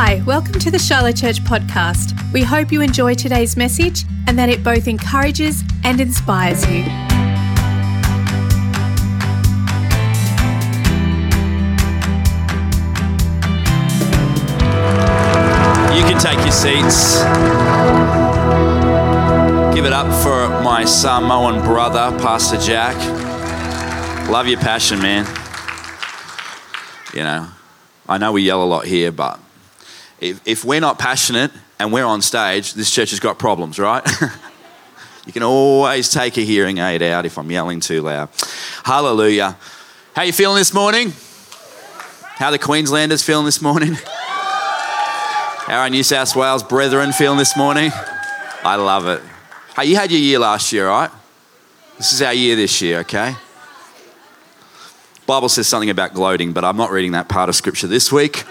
Hi, welcome to the Shiloh Church podcast. We hope you enjoy today's message and that it both encourages and inspires you. You can take your seats. Give it up for my Samoan brother, Pastor Jack. Love your passion, man. You know, I know we yell a lot here, but if, if we're not passionate and we're on stage, this church has got problems, right? you can always take a hearing aid out if I'm yelling too loud. Hallelujah. How you feeling this morning? How the Queenslanders feeling this morning? How are our New South Wales brethren feeling this morning? I love it. Hey, you had your year last year, right? This is our year this year, okay? Bible says something about gloating, but I'm not reading that part of scripture this week.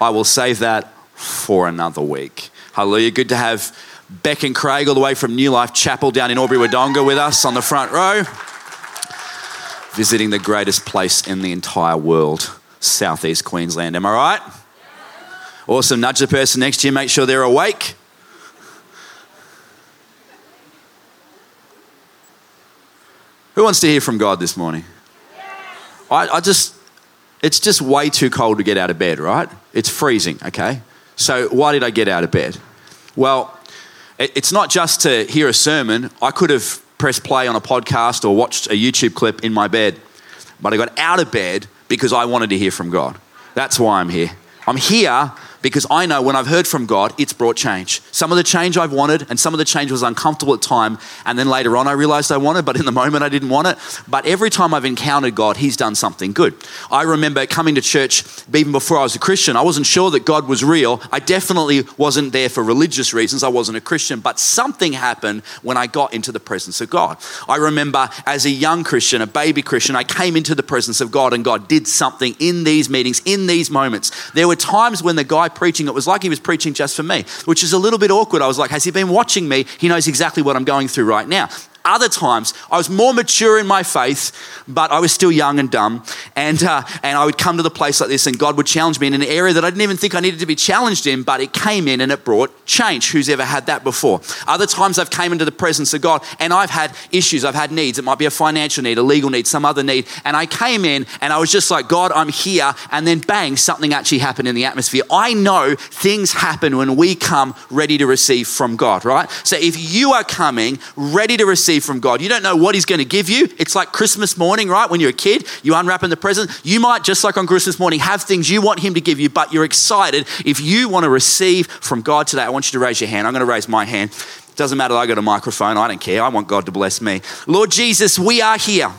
I will save that for another week. Hallelujah. Good to have Beck and Craig all the way from New Life Chapel down in Albury Wodonga with us on the front row, visiting the greatest place in the entire world, southeast Queensland. Am I right? Awesome. Nudge the person next to you, make sure they're awake. Who wants to hear from God this morning? I, I just, it's just way too cold to get out of bed, right? It's freezing, okay? So, why did I get out of bed? Well, it's not just to hear a sermon. I could have pressed play on a podcast or watched a YouTube clip in my bed, but I got out of bed because I wanted to hear from God. That's why I'm here. I'm here because I know when I've heard from God, it's brought change. Some of the change I've wanted, and some of the change was uncomfortable at time, and then later on I realized I wanted, but in the moment I didn't want it. But every time I've encountered God, He's done something good. I remember coming to church even before I was a Christian. I wasn't sure that God was real. I definitely wasn't there for religious reasons. I wasn't a Christian, but something happened when I got into the presence of God. I remember as a young Christian, a baby Christian, I came into the presence of God, and God did something in these meetings, in these moments. There were times when the guy preaching, it was like he was preaching just for me, which is a little bit awkward. I was like, has he been watching me? He knows exactly what I'm going through right now. Other times, I was more mature in my faith, but I was still young and dumb. And, uh, and I would come to the place like this, and God would challenge me in an area that I didn't even think I needed to be challenged in, but it came in and it brought change. Who's ever had that before? Other times, I've came into the presence of God, and I've had issues. I've had needs. It might be a financial need, a legal need, some other need. And I came in, and I was just like, God, I'm here. And then, bang, something actually happened in the atmosphere. I know things happen when we come ready to receive from God, right? So if you are coming ready to receive from God. You don't know what He's going to give you. It's like Christmas morning, right? When you're a kid, you unwrapping the present. You might, just like on Christmas morning, have things you want Him to give you, but you're excited. If you want to receive from God today, I want you to raise your hand. I'm going to raise my hand. Doesn't matter, I got a microphone. I don't care. I want God to bless me. Lord Jesus, we are here.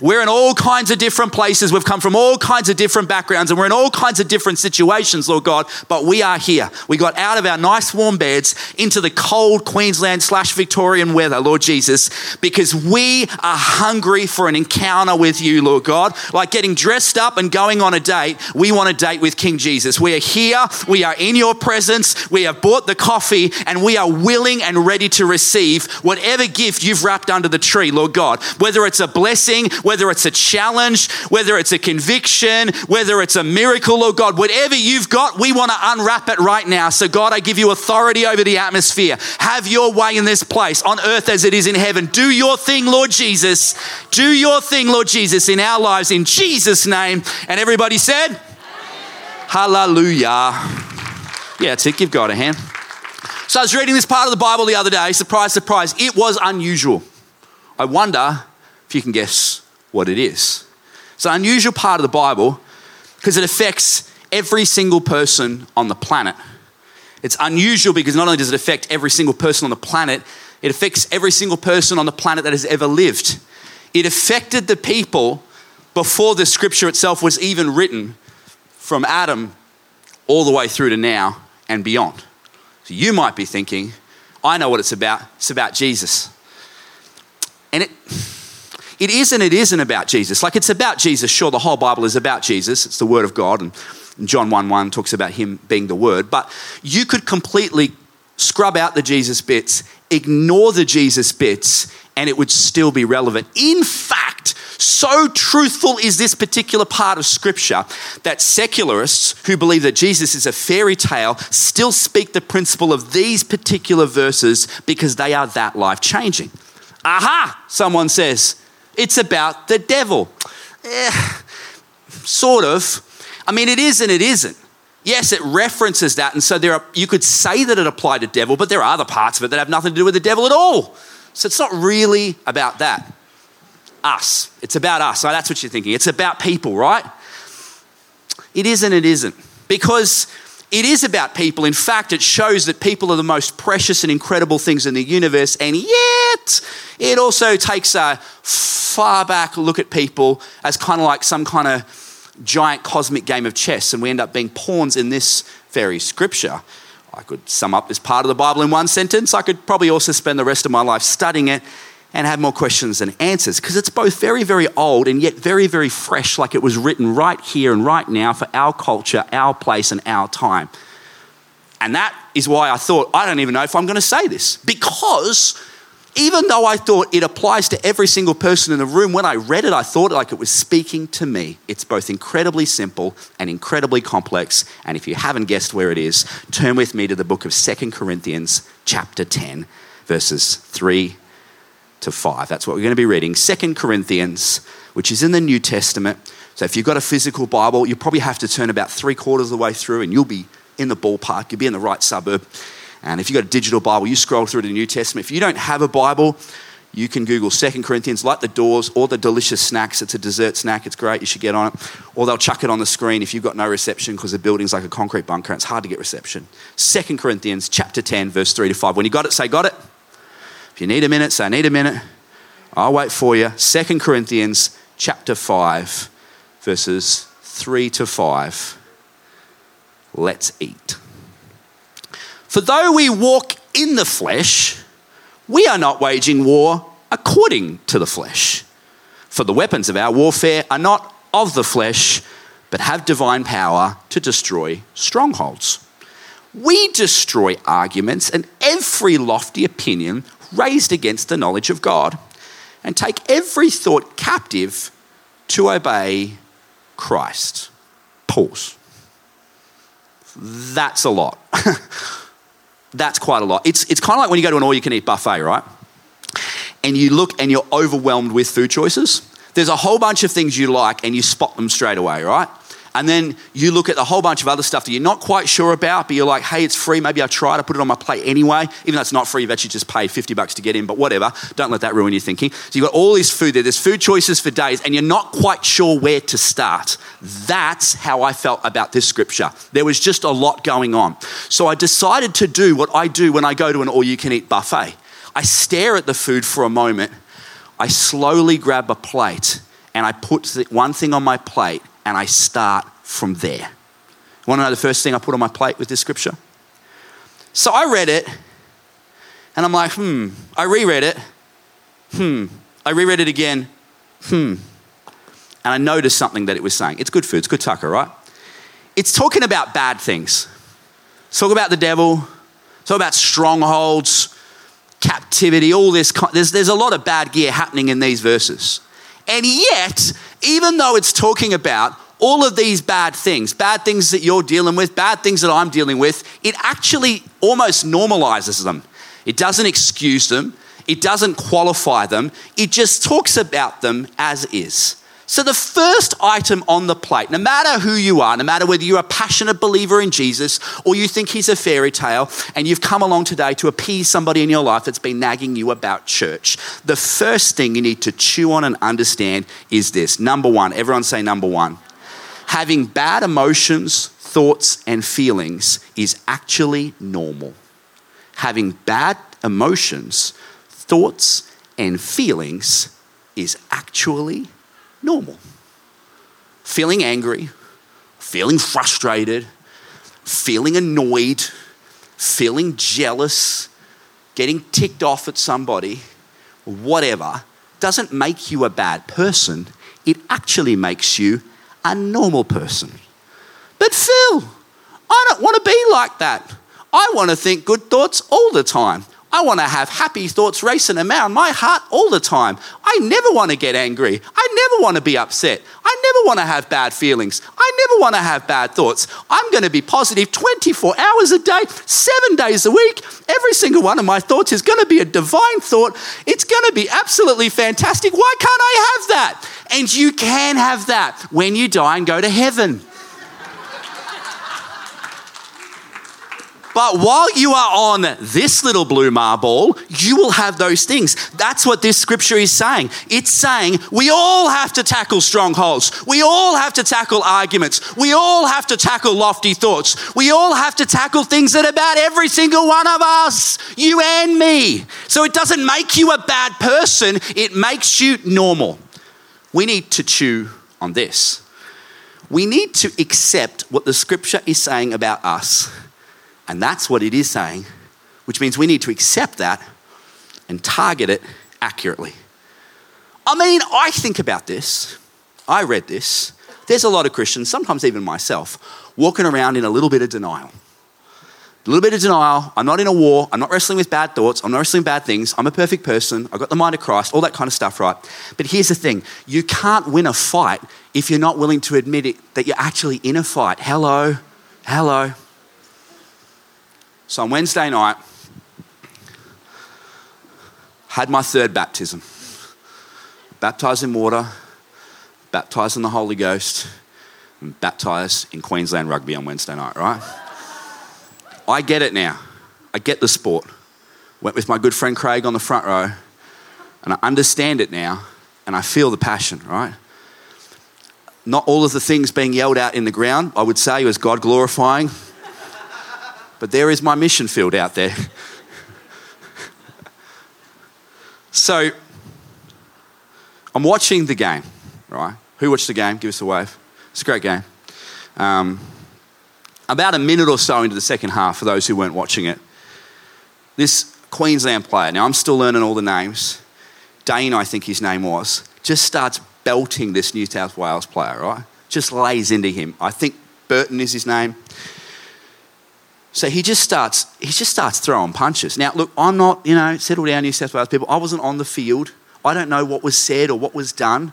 We're in all kinds of different places. We've come from all kinds of different backgrounds and we're in all kinds of different situations, Lord God, but we are here. We got out of our nice warm beds into the cold Queensland slash Victorian weather, Lord Jesus, because we are hungry for an encounter with you, Lord God. Like getting dressed up and going on a date, we want a date with King Jesus. We are here, we are in your presence, we have bought the coffee, and we are willing and ready to receive whatever gift you've wrapped under the tree, Lord God. Whether it's a blessing, whether it's a challenge, whether it's a conviction, whether it's a miracle, Lord God, whatever you've got, we want to unwrap it right now. So, God, I give you authority over the atmosphere. Have your way in this place, on earth as it is in heaven. Do your thing, Lord Jesus. Do your thing, Lord Jesus, in our lives, in Jesus' name. And everybody said, Hallelujah. Yeah, it's it. Give God a hand. So I was reading this part of the Bible the other day. Surprise, surprise. It was unusual. I wonder if you can guess what it is. It's an unusual part of the Bible because it affects every single person on the planet. It's unusual because not only does it affect every single person on the planet, it affects every single person on the planet that has ever lived. It affected the people before the scripture itself was even written, from Adam all the way through to now and beyond. So you might be thinking, I know what it's about. It's about Jesus. And it it is and it isn't about Jesus. Like it's about Jesus. Sure, the whole Bible is about Jesus. It's the Word of God. And John 1 1 talks about Him being the Word. But you could completely scrub out the Jesus bits, ignore the Jesus bits, and it would still be relevant. In fact, So truthful is this particular part of scripture that secularists who believe that Jesus is a fairy tale still speak the principle of these particular verses because they are that life changing. Aha, someone says, it's about the devil. Eh, sort of. I mean, it is and it isn't. Yes, it references that, and so there are, you could say that it applied to devil, but there are other parts of it that have nothing to do with the devil at all. So it's not really about that. Us. It's about us. So that's what you're thinking. It's about people, right? It is and it isn't. Because it is about people. In fact, it shows that people are the most precious and incredible things in the universe, and yet it also takes a far back look at people as kind of like some kind of giant cosmic game of chess, and we end up being pawns in this very scripture. I could sum up this part of the Bible in one sentence. I could probably also spend the rest of my life studying it and have more questions than answers because it's both very, very old and yet very, very fresh, like it was written right here and right now for our culture, our place, and our time. And that is why I thought, I don't even know if I'm going to say this because even though I thought it applies to every single person in the room, when I read it, I thought like it was speaking to me. It's both incredibly simple and incredibly complex. And if you haven't guessed where it is, turn with me to the book of Second Corinthians, chapter 10, verses 3 to 5. That's what we're going to be reading. Second Corinthians, which is in the New Testament. So if you've got a physical Bible, you probably have to turn about three quarters of the way through and you'll be in the ballpark, you'll be in the right suburb. And if you've got a digital Bible, you scroll through the New Testament. If you don't have a Bible, you can Google Second Corinthians, like the doors, or the delicious snacks. It's a dessert snack. It's great. You should get on it. Or they'll chuck it on the screen if you've got no reception because the building's like a concrete bunker. It's hard to get reception. Second Corinthians chapter 10, verse 3 to 5. When you got it, say, got it. If you need a minute, say, I need a minute. I'll wait for you. Second Corinthians chapter 5, verses 3 to 5. Let's eat. For though we walk in the flesh, we are not waging war according to the flesh. For the weapons of our warfare are not of the flesh, but have divine power to destroy strongholds. We destroy arguments and every lofty opinion raised against the knowledge of God, and take every thought captive to obey Christ. Pause. That's a lot. That's quite a lot. It's, it's kind of like when you go to an all you can eat buffet, right? And you look and you're overwhelmed with food choices. There's a whole bunch of things you like and you spot them straight away, right? And then you look at a whole bunch of other stuff that you're not quite sure about, but you're like, hey, it's free. Maybe I'll try to put it on my plate anyway. Even though it's not free, you've actually just paid 50 bucks to get in, but whatever. Don't let that ruin your thinking. So you've got all this food there. There's food choices for days, and you're not quite sure where to start. That's how I felt about this scripture. There was just a lot going on. So I decided to do what I do when I go to an all you can eat buffet. I stare at the food for a moment. I slowly grab a plate and I put one thing on my plate and I start from there. Want to know the first thing I put on my plate with this scripture? So I read it and I'm like, hmm. I reread it. Hmm. I reread it again. Hmm. And I noticed something that it was saying. It's good food, it's good tucker, right? It's talking about bad things. It's talking about the devil, it's talking about strongholds, captivity, all this. There's, there's a lot of bad gear happening in these verses. And yet, even though it's talking about all of these bad things, bad things that you're dealing with, bad things that I'm dealing with, it actually almost normalizes them. It doesn't excuse them, it doesn't qualify them, it just talks about them as is. So, the first item on the plate, no matter who you are, no matter whether you're a passionate believer in Jesus or you think he's a fairy tale and you've come along today to appease somebody in your life that's been nagging you about church, the first thing you need to chew on and understand is this. Number one, everyone say number one. Having bad emotions, thoughts, and feelings is actually normal. Having bad emotions, thoughts, and feelings is actually normal. Feeling angry, feeling frustrated, feeling annoyed, feeling jealous, getting ticked off at somebody, whatever, doesn't make you a bad person. It actually makes you a normal person. But Phil, I don't want to be like that. I want to think good thoughts all the time. I want to have happy thoughts racing around my heart all the time. I never want to get angry. I never want to be upset. I never want to have bad feelings. I never want to have bad thoughts. I'm going to be positive 24 hours a day, seven days a week. Every single one of my thoughts is going to be a divine thought. It's going to be absolutely fantastic. Why can't I have that? And you can have that when you die and go to heaven. But while you are on this little blue marble, you will have those things. That's what this scripture is saying. It's saying we all have to tackle strongholds. We all have to tackle arguments. We all have to tackle lofty thoughts. We all have to tackle things that are about every single one of us, you and me. So it doesn't make you a bad person, it makes you normal. We need to chew on this. We need to accept what the scripture is saying about us and that's what it is saying, which means we need to accept that and target it accurately. I mean, I think about this. I read this. There's a lot of Christians, sometimes even myself, walking around in a little bit of denial. A little bit of denial. I'm not in a war. I'm not wrestling with bad thoughts. I'm not wrestling bad things. I'm a perfect person. I've got the mind of Christ, all that kind of stuff, right? But here's the thing you can't win a fight if you're not willing to admit it, that you're actually in a fight. Hello? Hello? So on Wednesday night, had my third baptism. Baptized in water, baptized in the Holy Ghost, and baptized in Queensland rugby on Wednesday night, right? I get it now. I get the sport. Went with my good friend Craig on the front row, and I understand it now, and I feel the passion, right? Not all of the things being yelled out in the ground, I would say, was God glorifying. But there is my mission field out there. so I'm watching the game, right? Who watched the game? Give us a wave. It's a great game. Um, about a minute or so into the second half, for those who weren't watching it, this Queensland player, now I'm still learning all the names, Dane, I think his name was, just starts belting this New South Wales player, right? Just lays into him. I think Burton is his name. So he just starts, he just starts throwing punches. Now, look, I'm not, you know, settle down, New South Wales people. I wasn't on the field. I don't know what was said or what was done.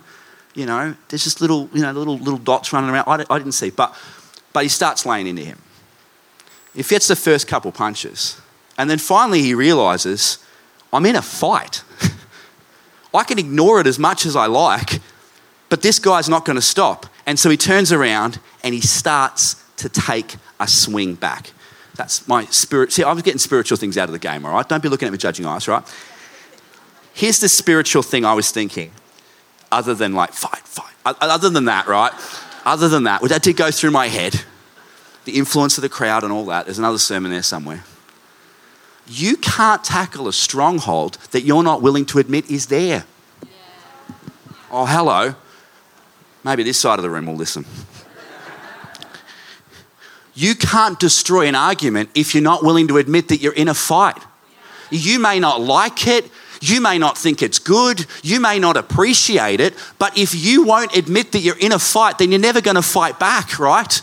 You know, there's just little, you know, little little dots running around. I, I didn't see, but but he starts laying into him. He gets the first couple punches, and then finally he realizes, I'm in a fight. I can ignore it as much as I like, but this guy's not going to stop. And so he turns around and he starts to take a swing back. That's my spirit. See, I was getting spiritual things out of the game, all right? Don't be looking at me judging eyes, right? Here's the spiritual thing I was thinking, other than like, fight, fight. Other than that, right? Other than that, well, that did go through my head. The influence of the crowd and all that. There's another sermon there somewhere. You can't tackle a stronghold that you're not willing to admit is there. Yeah. Oh, hello. Maybe this side of the room will listen. You can't destroy an argument if you're not willing to admit that you're in a fight. You may not like it, you may not think it's good, you may not appreciate it, but if you won't admit that you're in a fight, then you're never going to fight back, right?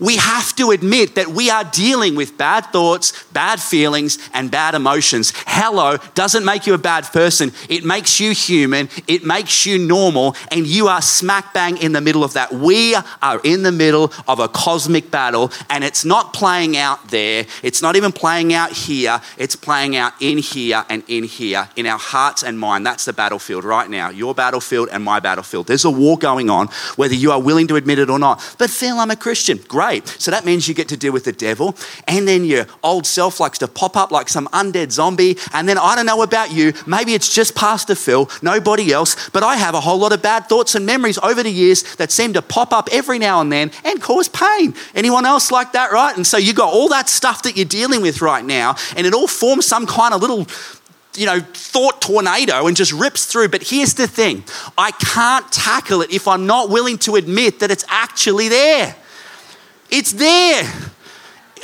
we have to admit that we are dealing with bad thoughts, bad feelings, and bad emotions. Hello doesn't make you a bad person. It makes you human, it makes you normal, and you are smack bang in the middle of that. We are in the middle of a cosmic battle, and it's not playing out there. It's not even playing out here. It's playing out in here and in here, in our hearts and mind. That's the battlefield right now. Your battlefield and my battlefield. There's a war going on, whether you are willing to admit it or not. But Phil, I'm a Christian. Great. So that means you get to deal with the devil. And then your old self likes to pop up like some undead zombie. And then I don't know about you. Maybe it's just Pastor Phil, nobody else. But I have a whole lot of bad thoughts and memories over the years that seem to pop up every now and then and cause pain. Anyone else like that, right? And so you got all that stuff that you're dealing with right now. And it all forms some kind of little you know, thought tornado and just rips through. But here's the thing I can't tackle it if I'm not willing to admit that it's actually there. It's there.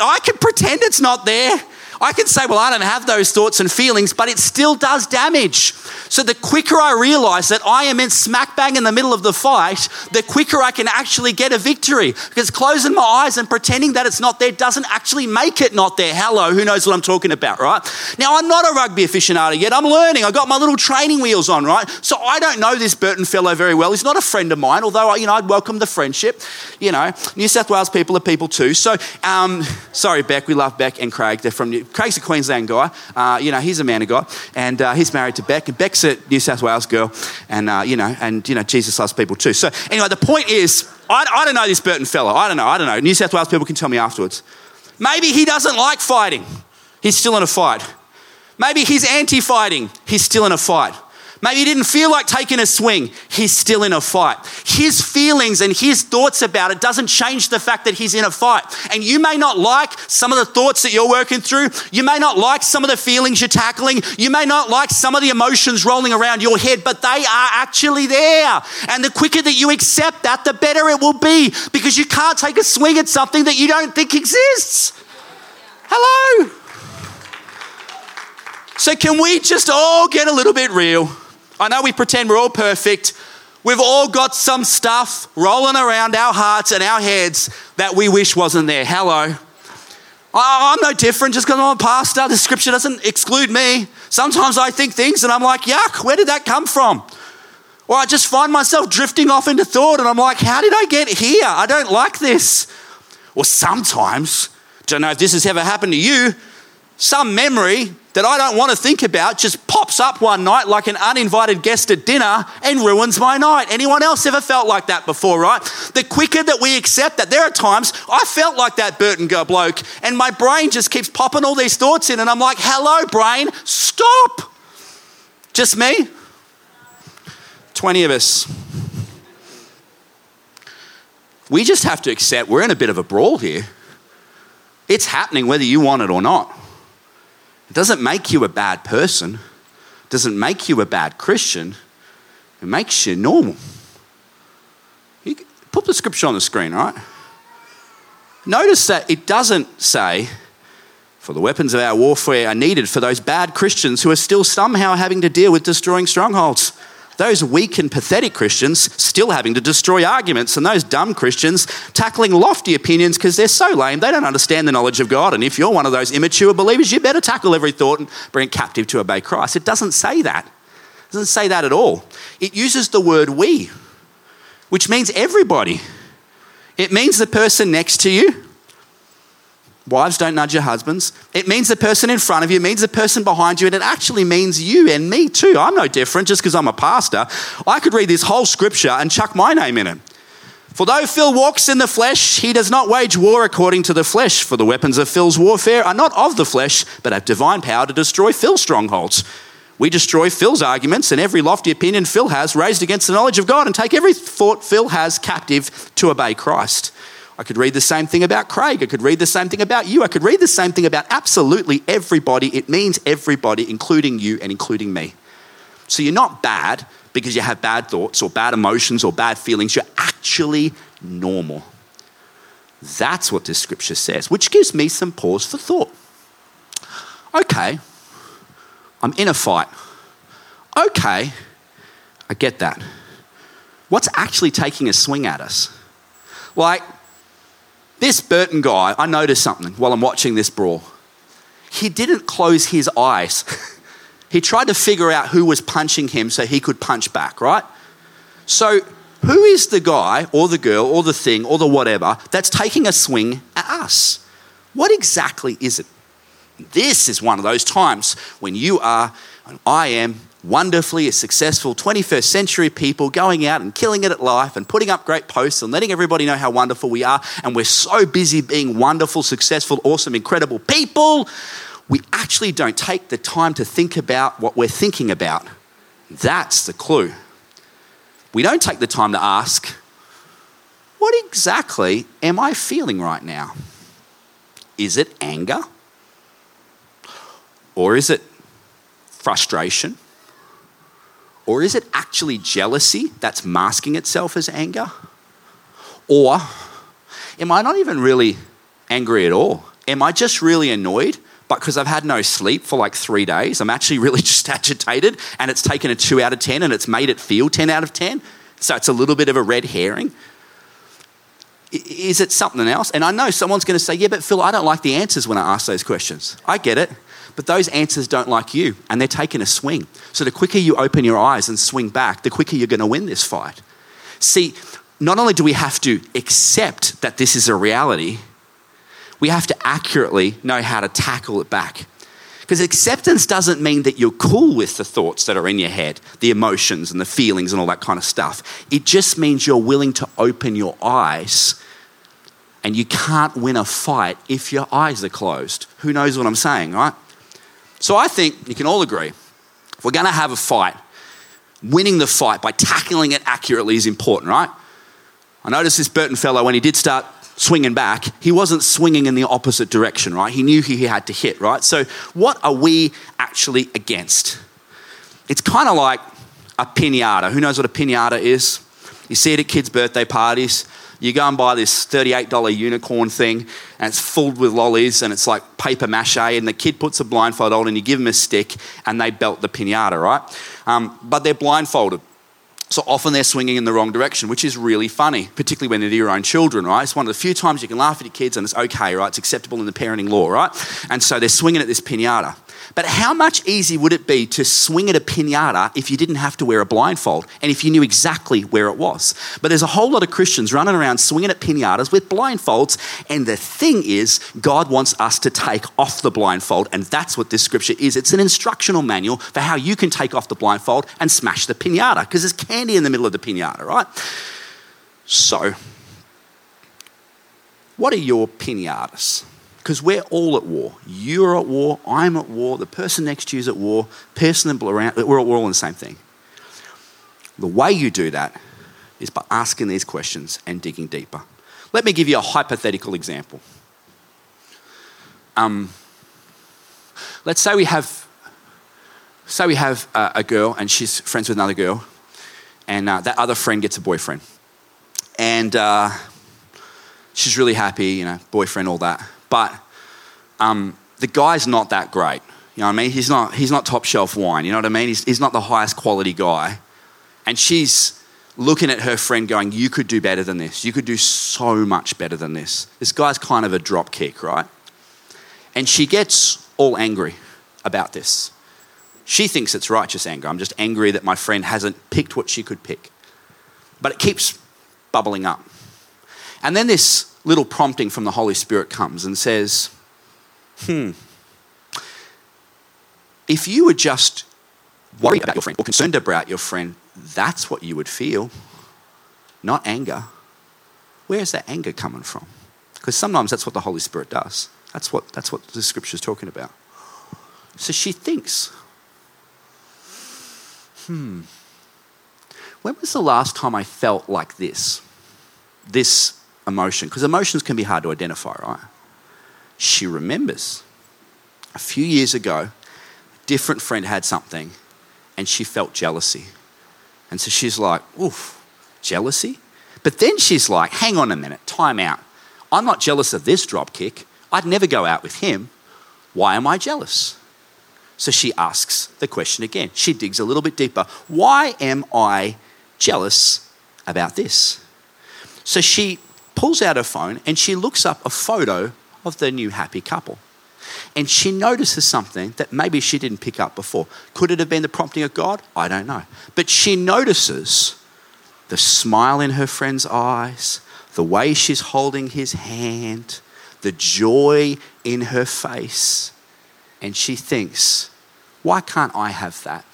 I can pretend it's not there. I can say, well, I don't have those thoughts and feelings, but it still does damage. So the quicker I realize that I am in smack bang in the middle of the fight, the quicker I can actually get a victory. Because closing my eyes and pretending that it's not there doesn't actually make it not there. Hello, who knows what I'm talking about, right? Now, I'm not a rugby aficionado yet. I'm learning. I got my little training wheels on, right? So I don't know this Burton fellow very well. He's not a friend of mine, although, you know, I'd welcome the friendship. You know, New South Wales people are people too. So, um, sorry, Beck. We love Beck and Craig. They're from New- Craig's a Queensland guy. Uh, you know, he's a man of God, and uh, he's married to Beck. And Beck's a New South Wales girl, and uh, you know, and you know, Jesus loves people too. So, anyway, the point is, I, I don't know this Burton fellow. I don't know. I don't know. New South Wales people can tell me afterwards. Maybe he doesn't like fighting. He's still in a fight. Maybe he's anti-fighting. He's still in a fight. Maybe he didn't feel like taking a swing. He's still in a fight. His feelings and his thoughts about it doesn't change the fact that he's in a fight. And you may not like some of the thoughts that you're working through. You may not like some of the feelings you're tackling. You may not like some of the emotions rolling around your head, but they are actually there. And the quicker that you accept that, the better it will be because you can't take a swing at something that you don't think exists. Hello. So, can we just all get a little bit real? I know we pretend we're all perfect. We've all got some stuff rolling around our hearts and our heads that we wish wasn't there. Hello. I'm no different just because I'm a pastor. The scripture doesn't exclude me. Sometimes I think things and I'm like, yuck, where did that come from? Or I just find myself drifting off into thought and I'm like, how did I get here? I don't like this. Or sometimes, don't know if this has ever happened to you, some memory that I don't want to think about just pops up one night like an uninvited guest at dinner and ruins my night. Anyone else ever felt like that before, right? The quicker that we accept that, there are times I felt like that Burton girl bloke and my brain just keeps popping all these thoughts in and I'm like, hello, brain, stop. Just me? 20 of us. We just have to accept we're in a bit of a brawl here. It's happening whether you want it or not. It doesn't make you a bad person, it doesn't make you a bad Christian, it makes you normal. You put the scripture on the screen, right? Notice that it doesn't say, for the weapons of our warfare are needed for those bad Christians who are still somehow having to deal with destroying strongholds those weak and pathetic Christians still having to destroy arguments, and those dumb Christians tackling lofty opinions because they're so lame they don't understand the knowledge of God. And if you're one of those immature believers, you better tackle every thought and bring it captive to obey Christ. It doesn't say that. It doesn't say that at all. It uses the word we, which means everybody. It means the person next to you, Wives, don't nudge your husbands. It means the person in front of you, it means the person behind you, and it actually means you and me too. I'm no different just because I'm a pastor. I could read this whole scripture and chuck my name in it. For though Phil walks in the flesh, he does not wage war according to the flesh. For the weapons of Phil's warfare are not of the flesh, but have divine power to destroy Phil's strongholds. We destroy Phil's arguments and every lofty opinion Phil has raised against the knowledge of God and take every thought Phil has captive to obey Christ. I could read the same thing about Craig. I could read the same thing about you. I could read the same thing about absolutely everybody. It means everybody, including you and including me. So you're not bad because you have bad thoughts or bad emotions or bad feelings. You're actually normal. That's what this scripture says, which gives me some pause for thought. Okay, I'm in a fight. Okay, I get that. What's actually taking a swing at us? Like, this Burton guy, I noticed something while I'm watching this brawl. He didn't close his eyes. he tried to figure out who was punching him so he could punch back, right? So, who is the guy or the girl or the thing or the whatever that's taking a swing at us? What exactly is it? This is one of those times when you are, and I am, wonderfully successful 21st century people going out and killing it at life and putting up great posts and letting everybody know how wonderful we are. And we're so busy being wonderful, successful, awesome, incredible people, we actually don't take the time to think about what we're thinking about. That's the clue. We don't take the time to ask, what exactly am I feeling right now? Is it anger? Or is it frustration? Or is it actually jealousy that's masking itself as anger? Or am I not even really angry at all? Am I just really annoyed, but because I've had no sleep for like three days, I'm actually really just agitated and it's taken a two out of 10 and it's made it feel 10 out of 10. So it's a little bit of a red herring. Is it something else? And I know someone's going to say, yeah, but Phil, I don't like the answers when I ask those questions. I get it. But those answers don't like you and they're taking a swing. So the quicker you open your eyes and swing back, the quicker you're going to win this fight. See, not only do we have to accept that this is a reality, we have to accurately know how to tackle it back. Because acceptance doesn't mean that you're cool with the thoughts that are in your head, the emotions and the feelings and all that kind of stuff. It just means you're willing to open your eyes. And you can't win a fight if your eyes are closed. Who knows what I'm saying, right? So I think you can all agree if we're going to have a fight, winning the fight by tackling it accurately is important, right? I noticed this Burton fellow, when he did start swinging back, he wasn't swinging in the opposite direction, right? He knew he had to hit, right? So, what are we actually against? It's kind of like a pinata. Who knows what a pinata is? You see it at kids' birthday parties. You go and buy this $38 unicorn thing, and it's filled with lollies, and it's like paper mache, and the kid puts a blindfold on, and you give them a stick, and they belt the pinata, right? Um, but they're blindfolded. So often they're swinging in the wrong direction, which is really funny, particularly when they're your own children, right? It's one of the few times you can laugh at your kids and it's okay, right? It's acceptable in the parenting law, right? And so they're swinging at this pinata. But how much easier would it be to swing at a pinata if you didn't have to wear a blindfold and if you knew exactly where it was? But there's a whole lot of Christians running around swinging at pinatas with blindfolds. And the thing is, God wants us to take off the blindfold. And that's what this scripture is it's an instructional manual for how you can take off the blindfold and smash the pinata because there's candy in the middle of the pinata, right? So, what are your pinatas? Because we're all at war. You're at war, I'm at war, the person next to you is at war, person around, we're all in the same thing. The way you do that is by asking these questions and digging deeper. Let me give you a hypothetical example. Um, let's say we have, say we have a, a, girl and she's friends with another girl, and uh, that other friend gets a boyfriend, and uh, she's really happy, you know, boyfriend, all that. But um, the guy's not that great. You know what I mean? He's not, he's not top shelf wine. You know what I mean? He's, he's not the highest quality guy. And she's looking at her friend going, You could do better than this. You could do so much better than this. This guy's kind of a drop kick, right? And she gets all angry about this. She thinks it's righteous anger. I'm just angry that my friend hasn't picked what she could pick. But it keeps bubbling up. And then this little prompting from the Holy Spirit comes and says, hmm, if you were just worried about your friend or concerned about your friend, that's what you would feel, not anger. Where's that anger coming from? Because sometimes that's what the Holy Spirit does. That's what, that's what the scripture is talking about. So she thinks, hmm, when was the last time I felt like this? This emotion, because emotions can be hard to identify, right? She remembers a few years ago, a different friend had something and she felt jealousy. And so she's like, oof, jealousy? But then she's like, hang on a minute, time out. I'm not jealous of this dropkick. I'd never go out with him. Why am I jealous? So she asks the question again. She digs a little bit deeper. Why am I jealous about this? So she pulls out her phone and she looks up a photo of the new happy couple. And she notices something that maybe she didn't pick up before. Could it have been the prompting of God? I don't know. But she notices the smile in her friend's eyes, the way she's holding his hand, the joy in her face. And she thinks, why can't I have that?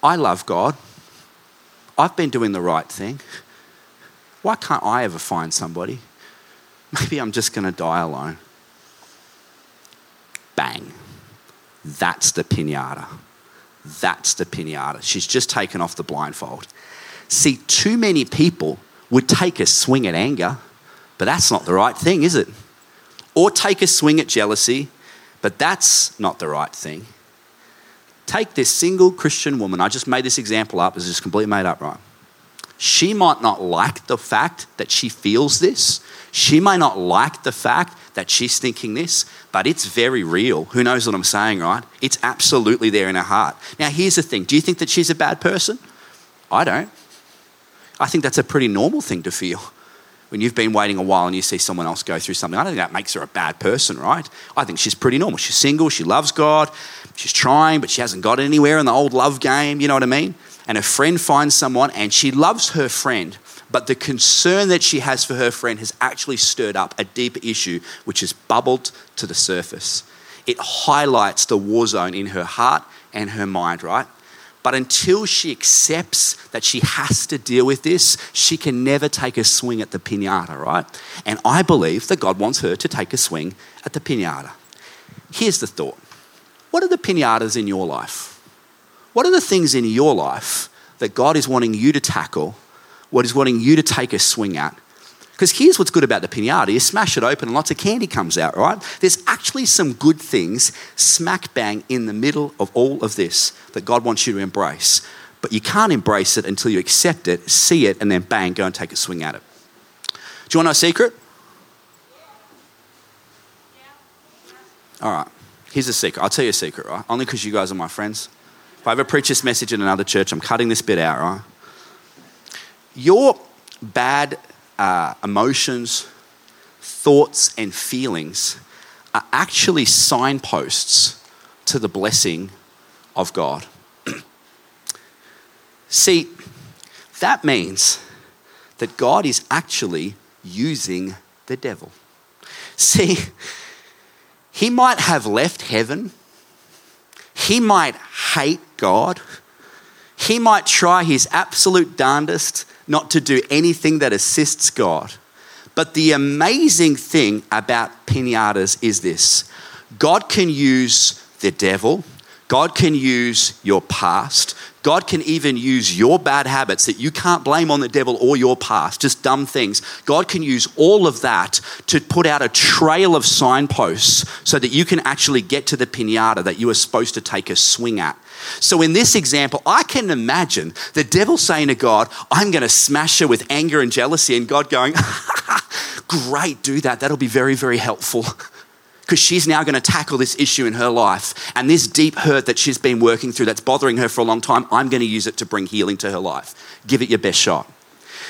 I love God. I've been doing the right thing. Why can't I ever find somebody? Maybe I'm just going to die alone. Bang. That's the pinata. That's the pinata. She's just taken off the blindfold. See, too many people would take a swing at anger, but that's not the right thing, is it? Or take a swing at jealousy, but that's not the right thing. Take this single Christian woman, I just made this example up, it's just completely made up, right? She might not like the fact that she feels this. She may not like the fact that she's thinking this, but it's very real. Who knows what I'm saying, right? It's absolutely there in her heart. Now, here's the thing do you think that she's a bad person? I don't. I think that's a pretty normal thing to feel. When you've been waiting a while and you see someone else go through something, I don't think that makes her a bad person, right? I think she's pretty normal. She's single, she loves God, she's trying, but she hasn't got anywhere in the old love game, you know what I mean? And a friend finds someone and she loves her friend, but the concern that she has for her friend has actually stirred up a deeper issue which has bubbled to the surface. It highlights the war zone in her heart and her mind, right? But until she accepts that she has to deal with this, she can never take a swing at the pinata, right? And I believe that God wants her to take a swing at the pinata. Here's the thought What are the pinatas in your life? What are the things in your life that God is wanting you to tackle, what is wanting you to take a swing at? Because here's what's good about the pinata you smash it open and lots of candy comes out, right? There's actually some good things smack bang in the middle of all of this that God wants you to embrace. But you can't embrace it until you accept it, see it, and then bang, go and take a swing at it. Do you want to know a secret? All right, here's a secret. I'll tell you a secret, right? Only because you guys are my friends. If I ever preach this message in another church, I'm cutting this bit out, right? Your bad uh, emotions, thoughts, and feelings are actually signposts to the blessing of God. See, that means that God is actually using the devil. See, he might have left heaven, he might hate God, he might try his absolute darndest not to do anything that assists God. But the amazing thing about pinatas is this God can use the devil, God can use your past. God can even use your bad habits that you can't blame on the devil or your past, just dumb things. God can use all of that to put out a trail of signposts so that you can actually get to the pinata that you are supposed to take a swing at. So, in this example, I can imagine the devil saying to God, I'm going to smash her with anger and jealousy, and God going, Great, do that. That'll be very, very helpful. because she's now going to tackle this issue in her life. And this deep hurt that she's been working through that's bothering her for a long time, I'm going to use it to bring healing to her life. Give it your best shot.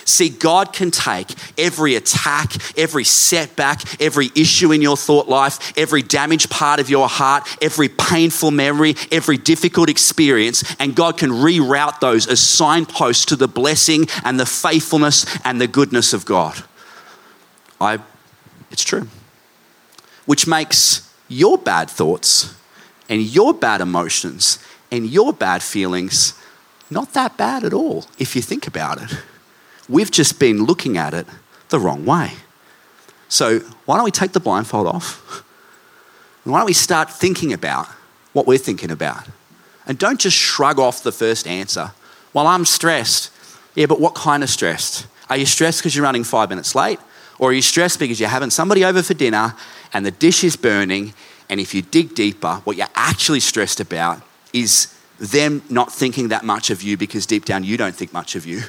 See, God can take every attack, every setback, every issue in your thought life, every damaged part of your heart, every painful memory, every difficult experience, and God can reroute those as signposts to the blessing and the faithfulness and the goodness of God. I, it's true which makes your bad thoughts and your bad emotions and your bad feelings not that bad at all if you think about it. We've just been looking at it the wrong way. So, why don't we take the blindfold off? And why don't we start thinking about what we're thinking about? And don't just shrug off the first answer. Well, I'm stressed. Yeah, but what kind of stressed? Are you stressed because you're running five minutes late? Or are you stressed because you're having somebody over for dinner and the dish is burning? And if you dig deeper, what you're actually stressed about is them not thinking that much of you because deep down you don't think much of you.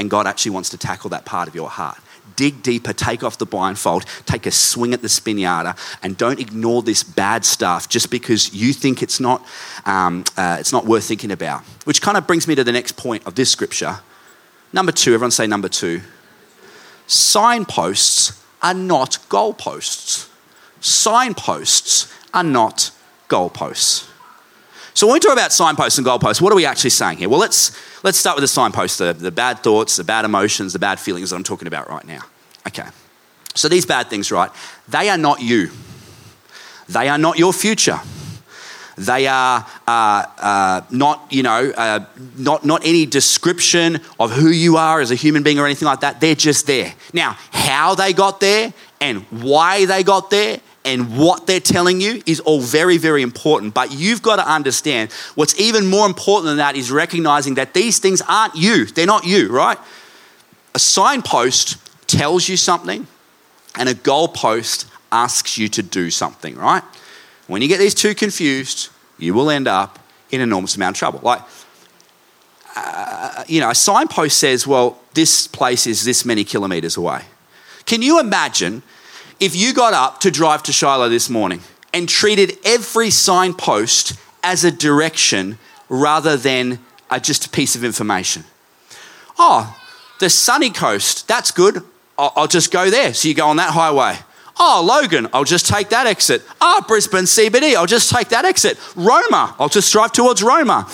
And God actually wants to tackle that part of your heart. Dig deeper, take off the blindfold, take a swing at the spinata, and don't ignore this bad stuff just because you think it's not, um, uh, it's not worth thinking about. Which kind of brings me to the next point of this scripture. Number two, everyone say number two signposts are not goalposts. Signposts are not goalposts. So when we talk about signposts and goalposts, what are we actually saying here? Well, let's, let's start with the signposts, the, the bad thoughts, the bad emotions, the bad feelings that I'm talking about right now. Okay. So these bad things, right, they are not you. They are not your future. They are uh, uh, not, you know, uh, not, not any description of who you are as a human being or anything like that. They're just there. Now, how they got there and why they got there and what they're telling you is all very, very important. But you've got to understand what's even more important than that is recognizing that these things aren't you. They're not you, right? A signpost tells you something, and a goalpost asks you to do something, right? When you get these two confused, you will end up in enormous amount of trouble. Like, uh, you know, a signpost says, well, this place is this many kilometers away. Can you imagine if you got up to drive to Shiloh this morning and treated every signpost as a direction rather than a, just a piece of information? Oh, the sunny coast, that's good. I'll, I'll just go there. So you go on that highway. Oh, Logan, I'll just take that exit. Ah, oh, Brisbane CBD, I'll just take that exit. Roma, I'll just drive towards Roma.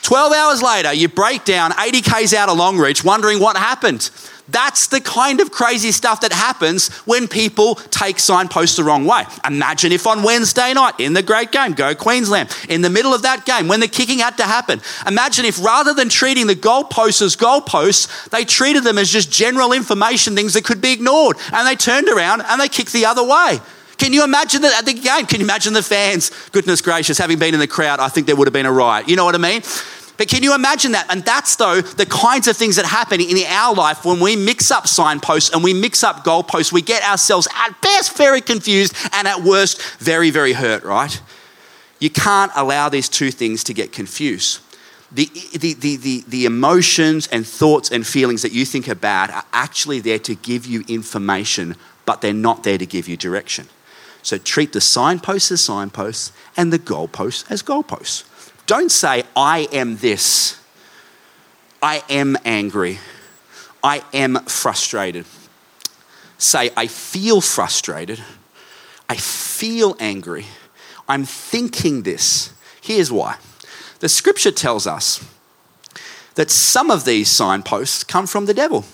12 hours later, you break down 80 Ks out of Longreach wondering what happened. That's the kind of crazy stuff that happens when people take signposts the wrong way. Imagine if on Wednesday night in the great game, go Queensland, in the middle of that game when the kicking had to happen, imagine if rather than treating the goalposts as goalposts, they treated them as just general information, things that could be ignored, and they turned around and they kicked the other way. Can you imagine that at the game? Can you imagine the fans? Goodness gracious, having been in the crowd, I think there would have been a riot. You know what I mean? But can you imagine that? And that's, though, the kinds of things that happen in our life when we mix up signposts and we mix up goalposts. We get ourselves at best very confused and at worst very, very hurt, right? You can't allow these two things to get confused. The, the, the, the, the emotions and thoughts and feelings that you think are bad are actually there to give you information, but they're not there to give you direction. So treat the signposts as signposts and the goalposts as goalposts. Don't say, I am this. I am angry. I am frustrated. Say, I feel frustrated. I feel angry. I'm thinking this. Here's why. The scripture tells us that some of these signposts come from the devil.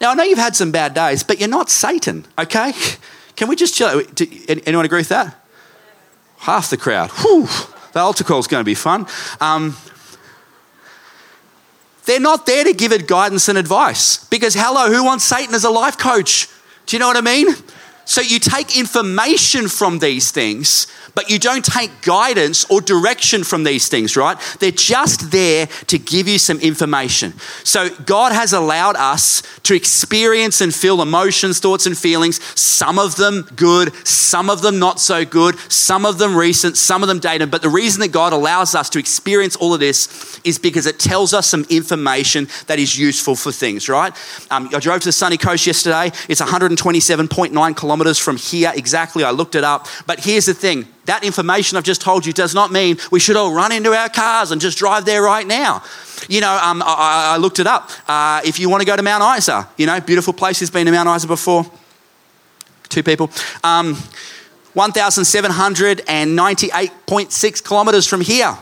Now, I know you've had some bad days, but you're not Satan, okay? Can we just chill? Anyone agree with that? Half the crowd. Whew. The altar call is going to be fun. Um, they're not there to give it guidance and advice because, hello, who wants Satan as a life coach? Do you know what I mean? So you take information from these things, but you don't take guidance or direction from these things, right? They're just there to give you some information. So God has allowed us to experience and feel emotions, thoughts, and feelings, some of them good, some of them not so good, some of them recent, some of them dated. But the reason that God allows us to experience all of this is because it tells us some information that is useful for things, right? Um, I drove to the sunny coast yesterday. It's 127.9 kilometers from here exactly. I looked it up. But here's the thing that information I've just told you does not mean we should all run into our cars and just drive there right now. You know, um, I, I, looked it up. Uh, if you want to go to Mount Isa, you know, beautiful place. Has been to Mount Isa before? Two people. Um, 1,798.6 kilometers from here.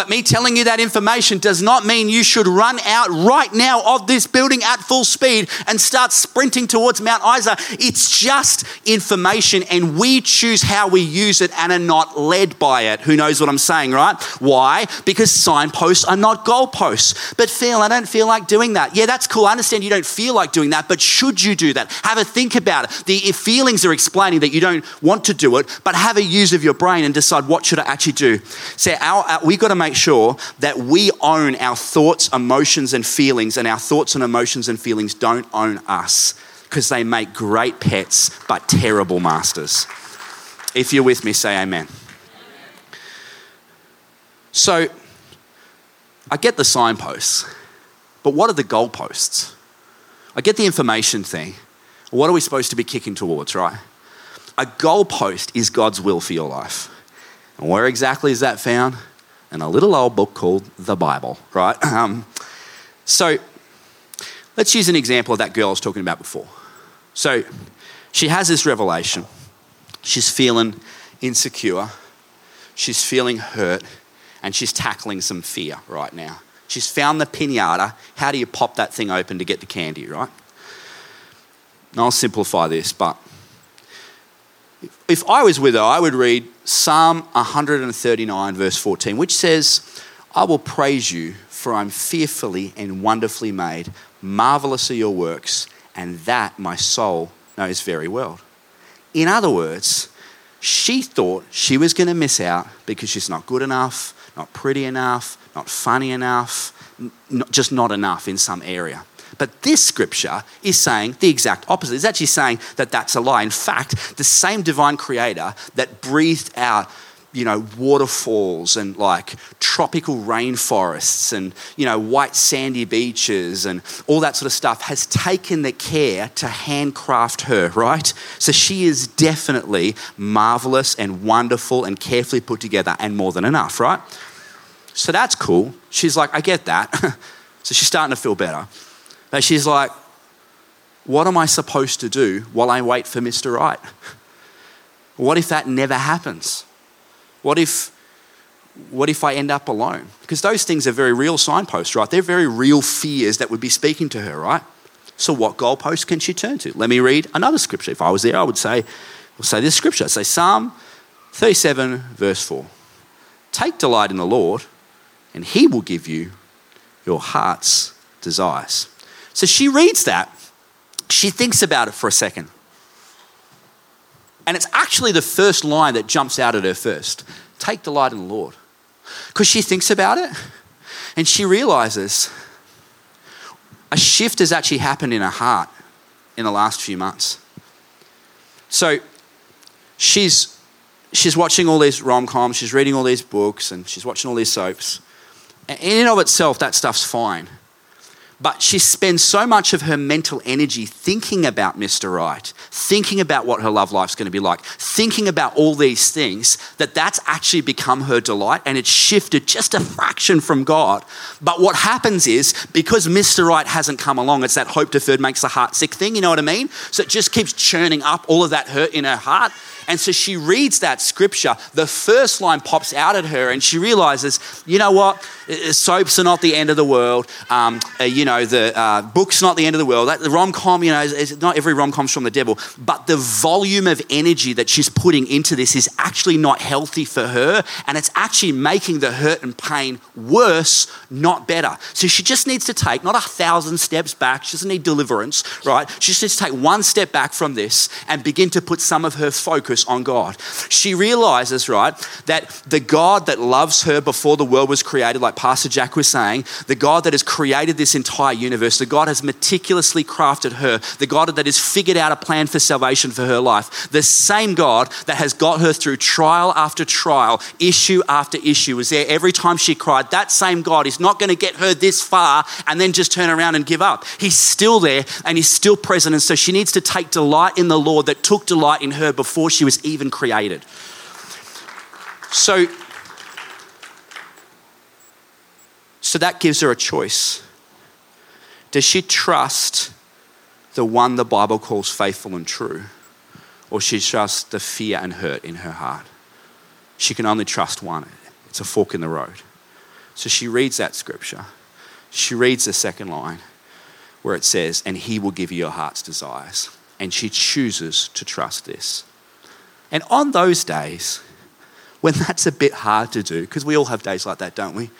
But me telling you that information does not mean you should run out right now of this building at full speed and start sprinting towards Mount Isa. It's just information and we choose how we use it and are not led by it. Who knows what I'm saying, right? Why? Because signposts are not goalposts. But Phil, I don't feel like doing that. Yeah, that's cool. I understand you don't feel like doing that, but should you do that? Have a think about it. The feelings are explaining that you don't want to do it, but have a use of your brain and decide what should I actually do. Say, our, our, we've got to make sure that we own our thoughts, emotions, and feelings, and our thoughts and emotions and feelings don't own us because they make great pets but terrible masters. If you're with me, say amen. So, I get the signposts, but what are the goalposts? I get the information thing. What are we supposed to be kicking towards, right? A goalpost is God's will for your life. And where exactly is that found? In a little old book called the Bible, right? Um, so let's use an example of that girl I was talking about before. So she has this revelation. She's feeling insecure. She's feeling hurt. And she's tackling some fear right now. She's found the pinata. How do you pop that thing open to get the candy, right? And I'll simplify this, but if I was with her, I would read Psalm 139, verse 14, which says, I will praise you, for I'm fearfully and wonderfully made. Marvelous are your works, and that my soul knows very well. In other words, she thought she was going to miss out because she's not good enough, not pretty enough, not funny enough, just not enough in some area. But this scripture is saying the exact opposite. It's actually saying that that's a lie. In fact, the same divine creator that breathed out you know, waterfalls and like tropical rainforests and, you know, white sandy beaches and all that sort of stuff has taken the care to handcraft her, right? So she is definitely marvelous and wonderful and carefully put together and more than enough, right? So that's cool. She's like, I get that. so she's starting to feel better. But she's like, what am I supposed to do while I wait for Mr. Right? What if that never happens? What if what if I end up alone? Because those things are very real signposts, right? They're very real fears that would be speaking to her, right? So what goalpost can she turn to? Let me read another scripture. If I was there, I would say, I'll say this scripture. I'd say Psalm 37, verse 4. Take delight in the Lord, and he will give you your heart's desires. So she reads that. She thinks about it for a second. And it's actually the first line that jumps out at her first take delight in the Lord. Because she thinks about it and she realizes a shift has actually happened in her heart in the last few months. So she's, she's watching all these rom coms, she's reading all these books, and she's watching all these soaps. And in and of itself, that stuff's fine. But she spends so much of her mental energy thinking about Mr. Right, thinking about what her love life's going to be like, thinking about all these things, that that's actually become her delight and it's shifted just a fraction from God. But what happens is because Mr. Right hasn't come along, it's that hope deferred makes the heart sick thing, you know what I mean? So it just keeps churning up all of that hurt in her heart. And so she reads that scripture. The first line pops out at her, and she realizes, you know what? Soaps are not the end of the world. Um, uh, you know, the uh, book's not the end of the world. That, the rom com, you know, not every rom com's from the devil. But the volume of energy that she's putting into this is actually not healthy for her, and it's actually making the hurt and pain worse, not better. So she just needs to take not a thousand steps back. She doesn't need deliverance, right? She just needs to take one step back from this and begin to put some of her focus focus on God. She realizes, right, that the God that loves her before the world was created, like Pastor Jack was saying, the God that has created this entire universe, the God has meticulously crafted her, the God that has figured out a plan for salvation for her life, the same God that has got her through trial after trial, issue after issue, was there every time she cried. That same God is not going to get her this far and then just turn around and give up. He's still there and he's still present. And so she needs to take delight in the Lord that took delight in her before she was was even created. So, so that gives her a choice. Does she trust the one the Bible calls faithful and true? Or she trusts the fear and hurt in her heart? She can only trust one. It's a fork in the road. So she reads that scripture. She reads the second line where it says, And he will give you your heart's desires. And she chooses to trust this. And on those days, when that's a bit hard to do, because we all have days like that, don't we?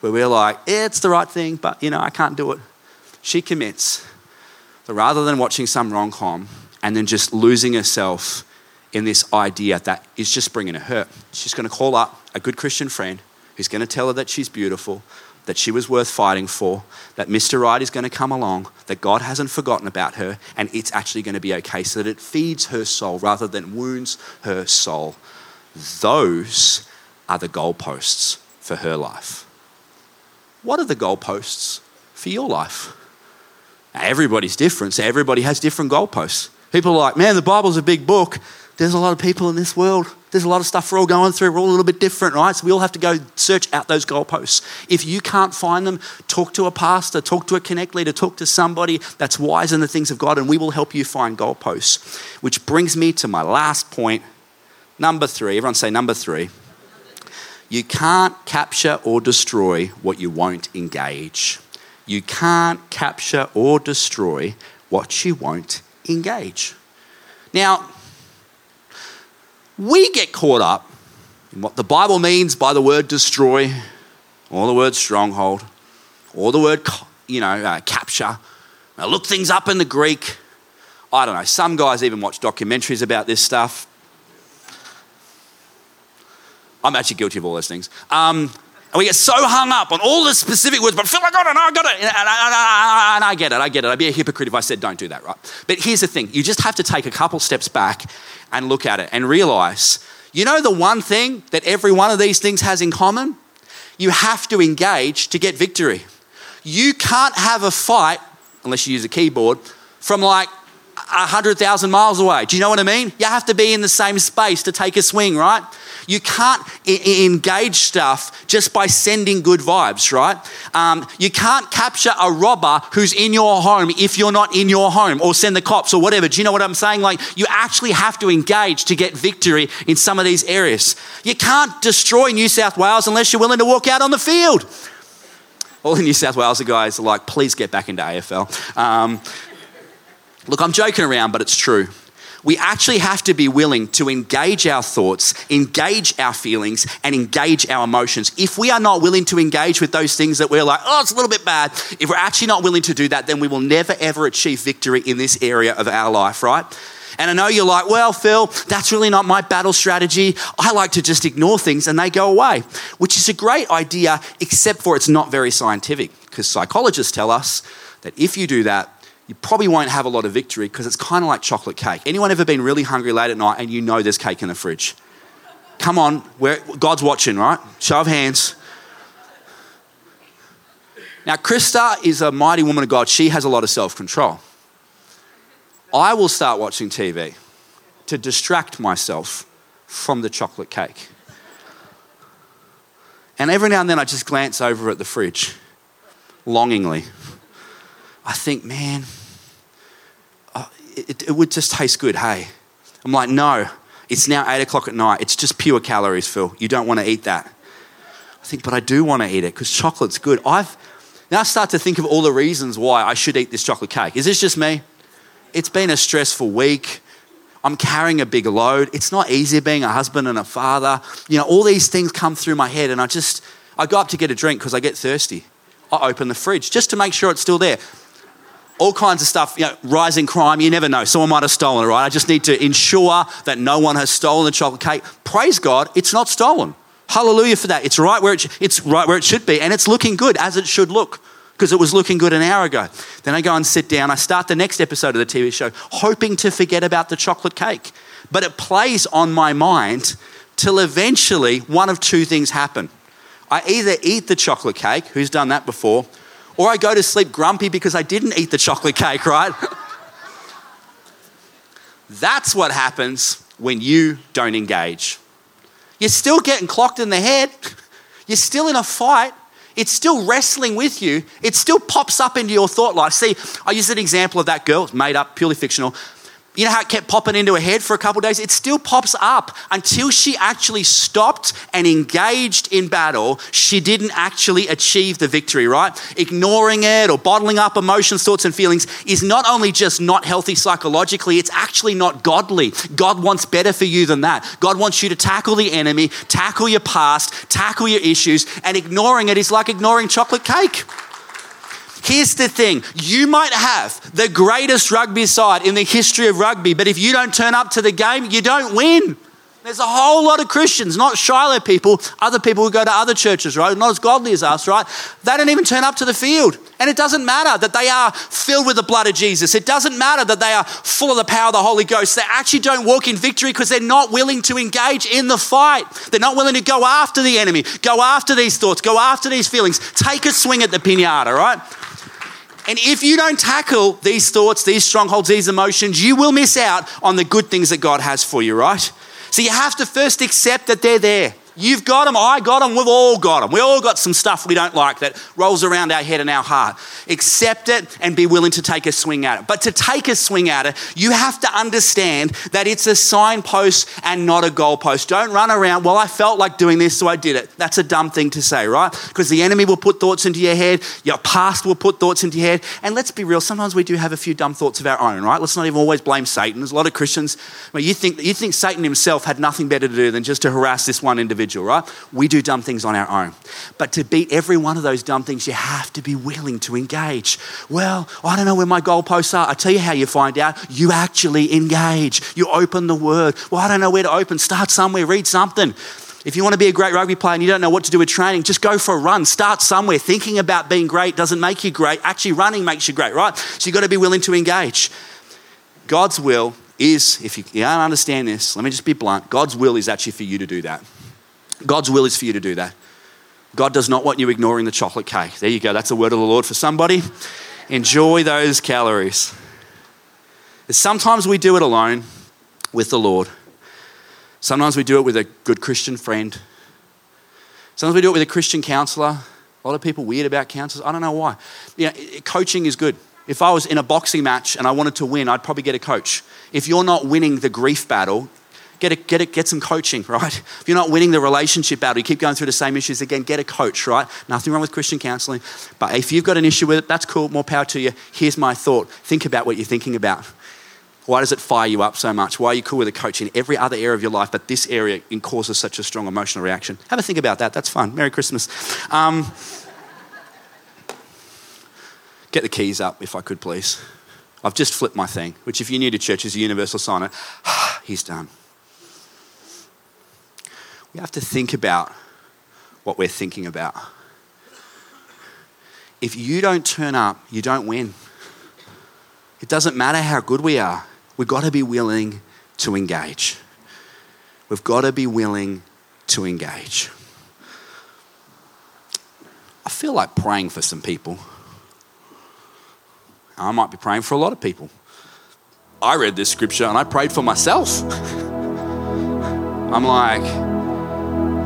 Where we're like, it's the right thing, but you know, I can't do it. She commits. So rather than watching some rom com and then just losing herself in this idea that is just bringing her hurt, she's going to call up a good Christian friend who's going to tell her that she's beautiful, that she was worth fighting for, that Mr. Right is going to come along, that God hasn't forgotten about her, and it's actually going to be okay, so that it feeds her soul rather than wounds her soul. Those are the goalposts for her life. What are the goalposts for your life? Everybody's different, so everybody has different goalposts. People are like, man, the Bible's a big book. There's a lot of people in this world there's a lot of stuff we're all going through. We're all a little bit different, right? So we all have to go search out those goalposts. If you can't find them, talk to a pastor, talk to a connect leader, talk to somebody that's wise in the things of God, and we will help you find goalposts. Which brings me to my last point. Number three. Everyone say number three. You can't capture or destroy what you won't engage. You can't capture or destroy what you won't engage. Now, we get caught up in what the Bible means by the word destroy, or the word stronghold, or the word, you know, uh, capture. I look things up in the Greek. I don't know. Some guys even watch documentaries about this stuff. I'm actually guilty of all those things. Um, and we get so hung up on all the specific words, but like I got it, I got it. And I, and I get it, I get it. I'd be a hypocrite if I said don't do that, right? But here's the thing you just have to take a couple steps back and look at it and realize You know the one thing that every one of these things has in common? You have to engage to get victory. You can't have a fight, unless you use a keyboard, from like 100,000 miles away. Do you know what I mean? You have to be in the same space to take a swing, right? You can't I- engage stuff just by sending good vibes, right? Um, you can't capture a robber who's in your home if you're not in your home or send the cops or whatever. Do you know what I'm saying? Like, you actually have to engage to get victory in some of these areas. You can't destroy New South Wales unless you're willing to walk out on the field. All the New South Wales guys are like, please get back into AFL. Um, look, I'm joking around, but it's true we actually have to be willing to engage our thoughts, engage our feelings, and engage our emotions. If we are not willing to engage with those things that we're like, oh, it's a little bit bad, if we're actually not willing to do that, then we will never ever achieve victory in this area of our life, right? And I know you're like, well, Phil, that's really not my battle strategy. I like to just ignore things and they go away, which is a great idea, except for it's not very scientific. Because psychologists tell us that if you do that, you probably won't have a lot of victory because it's kind of like chocolate cake. Anyone ever been really hungry late at night and you know there's cake in the fridge? Come on, God's watching, right? Show of hands. Now, Krista is a mighty woman of God. She has a lot of self control. I will start watching TV to distract myself from the chocolate cake. And every now and then I just glance over at the fridge longingly. I think, man, uh, it, it would just taste good, hey? I'm like, no, it's now eight o'clock at night. It's just pure calories, Phil. You don't want to eat that. I think, but I do want to eat it because chocolate's good. I've now I start to think of all the reasons why I should eat this chocolate cake. Is this just me? It's been a stressful week. I'm carrying a big load. It's not easy being a husband and a father. You know, all these things come through my head, and I just I go up to get a drink because I get thirsty. I open the fridge just to make sure it's still there all kinds of stuff, you know, rising crime, you never know. Someone might have stolen it, right? I just need to ensure that no one has stolen the chocolate cake. Praise God, it's not stolen. Hallelujah for that. It's right where it, it's right where it should be, and it's looking good as it should look because it was looking good an hour ago. Then I go and sit down. I start the next episode of the TV show, hoping to forget about the chocolate cake. But it plays on my mind till eventually one of two things happen. I either eat the chocolate cake, who's done that before, or I go to sleep grumpy because I didn't eat the chocolate cake, right? That's what happens when you don't engage. You're still getting clocked in the head. You're still in a fight. It's still wrestling with you. It still pops up into your thought life. See, I use an example of that girl, it's made up, purely fictional. You know how it kept popping into her head for a couple days? It still pops up until she actually stopped and engaged in battle. She didn't actually achieve the victory, right? Ignoring it or bottling up emotions, thoughts, and feelings is not only just not healthy psychologically, it's actually not godly. God wants better for you than that. God wants you to tackle the enemy, tackle your past, tackle your issues, and ignoring it is like ignoring chocolate cake. Here's the thing you might have the greatest rugby side in the history of rugby, but if you don't turn up to the game, you don't win. There's a whole lot of Christians, not Shiloh people, other people who go to other churches, right? Not as godly as us, right? They don't even turn up to the field. And it doesn't matter that they are filled with the blood of Jesus. It doesn't matter that they are full of the power of the Holy Ghost. They actually don't walk in victory because they're not willing to engage in the fight. They're not willing to go after the enemy, go after these thoughts, go after these feelings, take a swing at the pinata, right? And if you don't tackle these thoughts, these strongholds, these emotions, you will miss out on the good things that God has for you, right? So you have to first accept that they're there. You've got them, I got them, we've all got them. We all got some stuff we don't like that rolls around our head and our heart. Accept it and be willing to take a swing at it. But to take a swing at it, you have to understand that it's a signpost and not a goalpost. Don't run around, well, I felt like doing this, so I did it. That's a dumb thing to say, right? Because the enemy will put thoughts into your head, your past will put thoughts into your head. And let's be real, sometimes we do have a few dumb thoughts of our own, right? Let's not even always blame Satan. There's a lot of Christians, well, you think, you think Satan himself had nothing better to do than just to harass this one individual individual, right? We do dumb things on our own. But to beat every one of those dumb things, you have to be willing to engage. Well, I don't know where my goalposts are. I tell you how you find out. You actually engage. You open the word. Well, I don't know where to open. Start somewhere, read something. If you want to be a great rugby player and you don't know what to do with training, just go for a run. Start somewhere. Thinking about being great doesn't make you great. Actually, running makes you great, right? So you've got to be willing to engage. God's will is, if you, you don't understand this, let me just be blunt God's will is actually for you to do that. God's will is for you to do that. God does not want you ignoring the chocolate cake. There you go. That's a word of the Lord for somebody. Enjoy those calories. Sometimes we do it alone with the Lord. Sometimes we do it with a good Christian friend. Sometimes we do it with a Christian counselor. A lot of people weird about counselors. I don't know why. Yeah, coaching is good. If I was in a boxing match and I wanted to win, I'd probably get a coach. If you're not winning the grief battle, get, a, get, a, get some coaching, right? If you're not winning the relationship battle, you keep going through the same issues again, get a coach, right? Nothing wrong with Christian counseling. But if you've got an issue with it, that's cool, more power to you. Here's my thought think about what you're thinking about. Why does it fire you up so much? Why are you cool with a coach in every other area of your life, but this area causes such a strong emotional reaction? Have a think about that. That's fun. Merry Christmas. Um, get the keys up, if I could, please. I've just flipped my thing, which, if you're new to church, is a universal sign. He's done. We have to think about what we're thinking about. If you don't turn up, you don't win. It doesn't matter how good we are. We've got to be willing to engage. We've got to be willing to engage. I feel like praying for some people. I might be praying for a lot of people. I read this scripture and I prayed for myself. I'm like,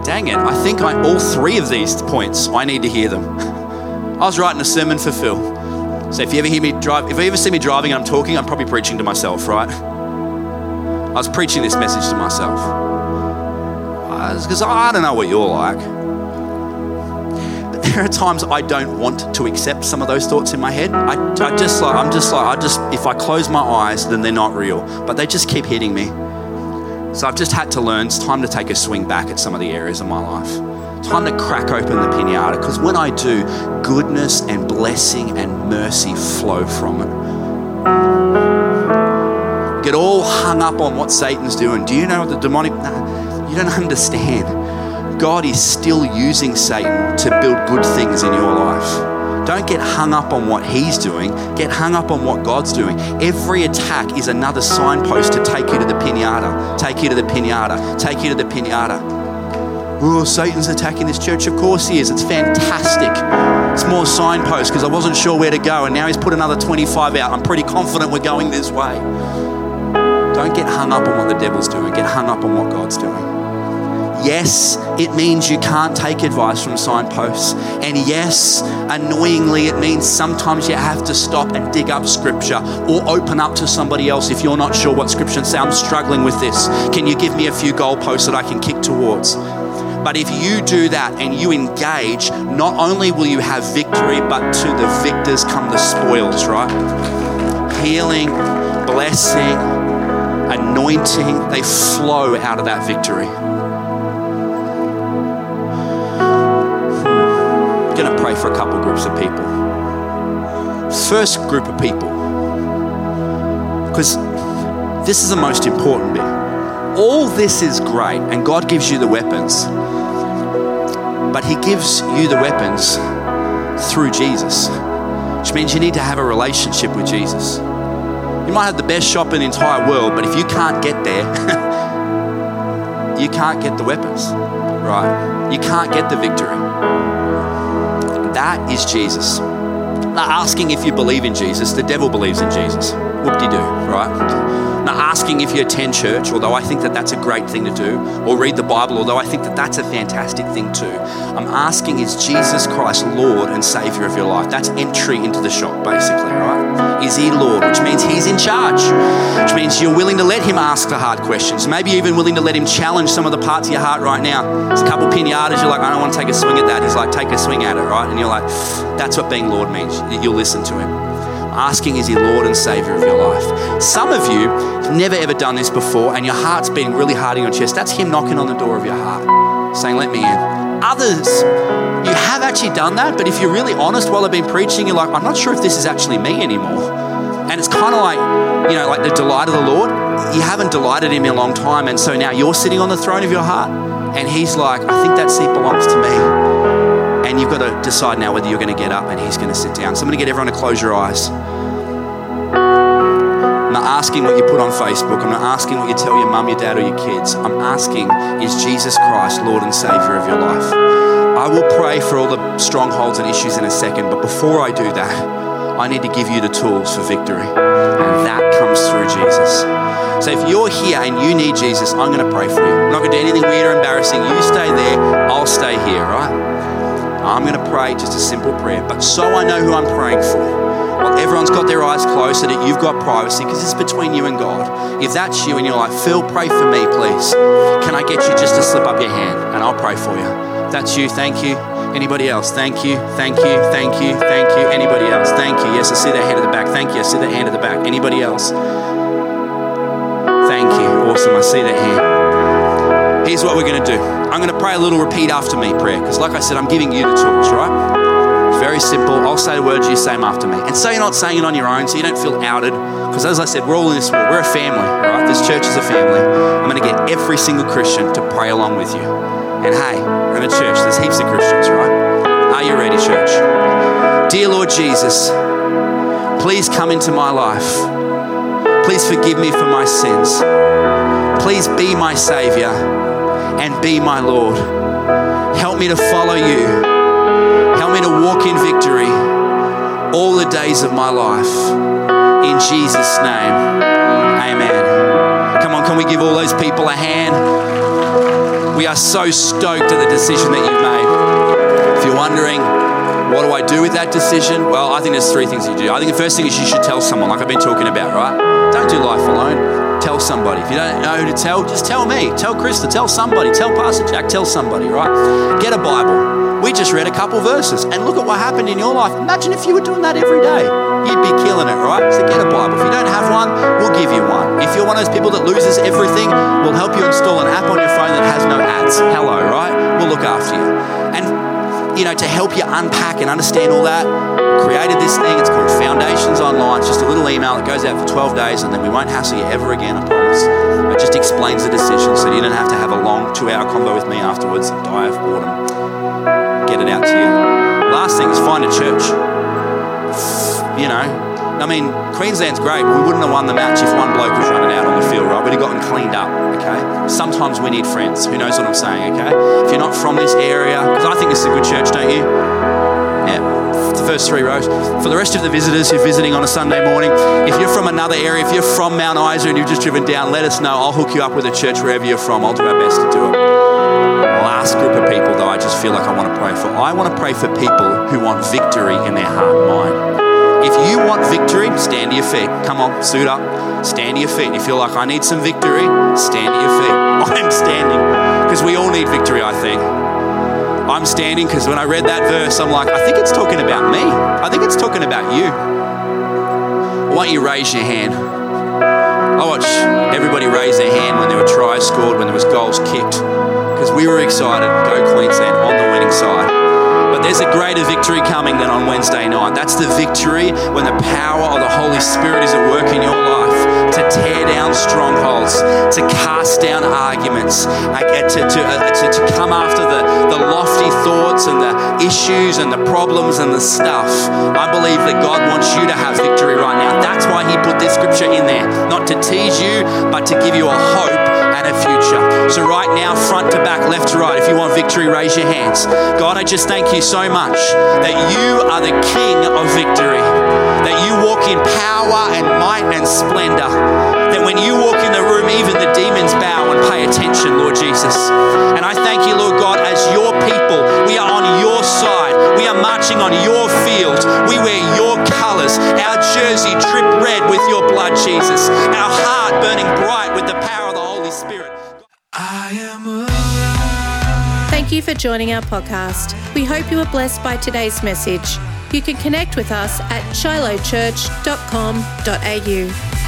dang it, I think I, all three of these points, I need to hear them. I was writing a sermon for Phil. So if you ever hear me drive, if you ever see me driving and I'm talking, I'm probably preaching to myself, right? I was preaching this message to myself. Uh, because I don't know what you're like. But there are times I don't want to accept some of those thoughts in my head. I, I just like, I'm just like, I just, if I close my eyes, then they're not real. But they just keep hitting me. So I've just had to learn it's time to take a swing back at some of the areas of my life. Time to crack open the pinata because when I do, goodness and blessing and mercy flow from it. Get all hung up on what Satan's doing. Do you know what the demonic? Nah, you don't understand. God is still using Satan to build good things in your life. Don't get hung up on what he's doing, get hung up on what God's doing. Every attack is another signpost to take you to the pinata, take you to the pinata, take you to the pinata oh, Satan's attacking this church. Of course he is. It's fantastic. It's more signposts because I wasn't sure where to go, and now he's put another 25 out. I'm pretty confident we're going this way. Don't get hung up on what the devil's doing, get hung up on what God's doing. Yes, it means you can't take advice from signposts. And yes, annoyingly, it means sometimes you have to stop and dig up scripture or open up to somebody else if you're not sure what scripture says. I'm struggling with this. Can you give me a few goalposts that I can kick towards? But if you do that and you engage, not only will you have victory, but to the victors come the spoils, right? Healing, blessing, anointing, they flow out of that victory. Going to pray for a couple groups of people. First group of people, because this is the most important bit. All this is great, and God gives you the weapons. But He gives you the weapons through Jesus, which means you need to have a relationship with Jesus. You might have the best shop in the entire world, but if you can't get there, you can't get the weapons, right? You can't get the victory. That is Jesus. Now, asking if you believe in Jesus, the devil believes in Jesus. Whoop de doo, right? Now, asking if you attend church, although I think that that's a great thing to do, or read the Bible, although I think that that's a fantastic thing too. I'm asking, is Jesus Christ Lord and Savior of your life? That's entry into the shop, basically, right? Is He Lord, which means He's in charge, which means you're willing to let Him ask the hard questions. Maybe even willing to let Him challenge some of the parts of your heart right now. There's a couple pinatas, you're like, I don't want to take a swing at that. He's like, take a swing at it, right? And you're like, that's what being Lord means. You'll listen to Him asking, Is He Lord and Savior of your life? Some of you have never ever done this before, and your heart's beating really hard in your chest. That's Him knocking on the door of your heart, saying, Let me in. Others, you have actually done that, but if you're really honest while I've been preaching, you're like, I'm not sure if this is actually me anymore. And it's kind of like, you know, like the delight of the Lord. You haven't delighted Him in a long time, and so now you're sitting on the throne of your heart. And He's like, I think that seat belongs to me and you've got to decide now whether you're going to get up and he's going to sit down. So I'm going to get everyone to close your eyes. I'm not asking what you put on Facebook. I'm not asking what you tell your mum, your dad, or your kids. I'm asking, is Jesus Christ Lord and Savior of your life? I will pray for all the strongholds and issues in a second, but before I do that, I need to give you the tools for victory. And that comes through Jesus. So if you're here and you need Jesus, I'm going to pray for you. I'm not going to do anything weird or embarrassing. You stay there, I'll stay here, right? I'm going to pray just a simple prayer, but so I know who I'm praying for. Everyone's got their eyes closed so that you've got privacy because it's between you and God. If that's you and you're like, Phil, pray for me, please. Can I get you just to slip up your hand and I'll pray for you? That's you, thank you. Anybody else? Thank you, thank you, thank you, thank you. Anybody else? Thank you. Yes, I see that hand at the back. Thank you. I see that hand at the back. Anybody else? Thank you. Awesome. I see that hand. Here's what we're going to do. I'm going to pray a little repeat after me prayer because, like I said, I'm giving you the tools, right? Very simple. I'll say the words, you say them after me. And so you're not saying it on your own, so you don't feel outed. Because as I said, we're all in this war. We're a family, right? This church is a family. I'm going to get every single Christian to pray along with you. And hey, we're in a church, there's heaps of Christians, right? Are you ready, church? Dear Lord Jesus, please come into my life. Please forgive me for my sins. Please be my Savior and be my Lord. Help me to follow you. Help me to walk in victory all the days of my life. In Jesus' name, amen. Come on, can we give all those people a hand? We are so stoked at the decision that you've made. If you're wondering, what do I do with that decision? Well, I think there's three things you do. I think the first thing is you should tell someone, like I've been talking about, right? Don't do life alone. Tell somebody. If you don't know who to tell, just tell me. Tell Krista. Tell somebody. Tell Pastor Jack. Tell somebody, right? Get a Bible. We just read a couple verses and look at what happened in your life. Imagine if you were doing that every day. You'd be killing it, right? So get a Bible. If you don't have one, we'll give you one. If you're one of those people that loses everything, we'll help you install an app on your phone that has no ads. Hello, right? We'll look after you. And, you know, to help you unpack and understand all that, created this thing. It's called Foundations Online. It's just a little email that goes out for 12 days and then we won't hassle you ever again, I promise. It just explains the decision so you don't have to have a long two hour convo with me afterwards and die of boredom. Get it out to you. Last thing is find a church you know, I mean, Queensland's great, we wouldn't have won the match if one bloke was running out on the field, right? We'd have gotten cleaned up, okay? Sometimes we need friends. Who knows what I'm saying, okay? If you're not from this area, because I think this is a good church, don't you? Yeah, the first three rows. For the rest of the visitors who're visiting on a Sunday morning, if you're from another area, if you're from Mount Isa and you've just driven down, let us know. I'll hook you up with a church wherever you're from. I'll do our best to do it. Last group of people, though, I just feel like I want to pray for. I want to pray for people who want victory in their heart and mind. If you want victory, stand to your feet. Come on, suit up. Stand to your feet. If You feel like I need some victory, stand to your feet. I'm standing because we all need victory, I think. I'm standing because when I read that verse, I'm like, I think it's talking about me. I think it's talking about you. Why don't you raise your hand? I watch everybody raise their hand when there were tries scored, when there was goals kicked, because we were excited. Go Queensland on the winning side. But there's a greater victory coming than on Wednesday night. That's the victory when the power of the Holy Spirit is at work in your life tear down strongholds, to cast down arguments, to, to, uh, to, to come after the, the lofty thoughts and the issues and the problems and the stuff. I believe that God wants you to have victory right now. That's why He put this scripture in there, not to tease you, but to give you a hope and a future. So, right now, front to back, left to right, if you want victory, raise your hands. God, I just thank you so much that you are the King of victory, that you walk in power and might and splendor, that when you walk in the room, even the demons bow and pay attention, Lord Jesus. And I thank you, Lord God, as your people, we are on your side, we are marching on your field, we wear your colors, our jersey dripped red with your blood, Jesus, our heart burning bright with the power of the Holy Spirit. I am Thank you for joining our podcast. We hope you were blessed by today's message. You can connect with us at shilohchurch.com.au.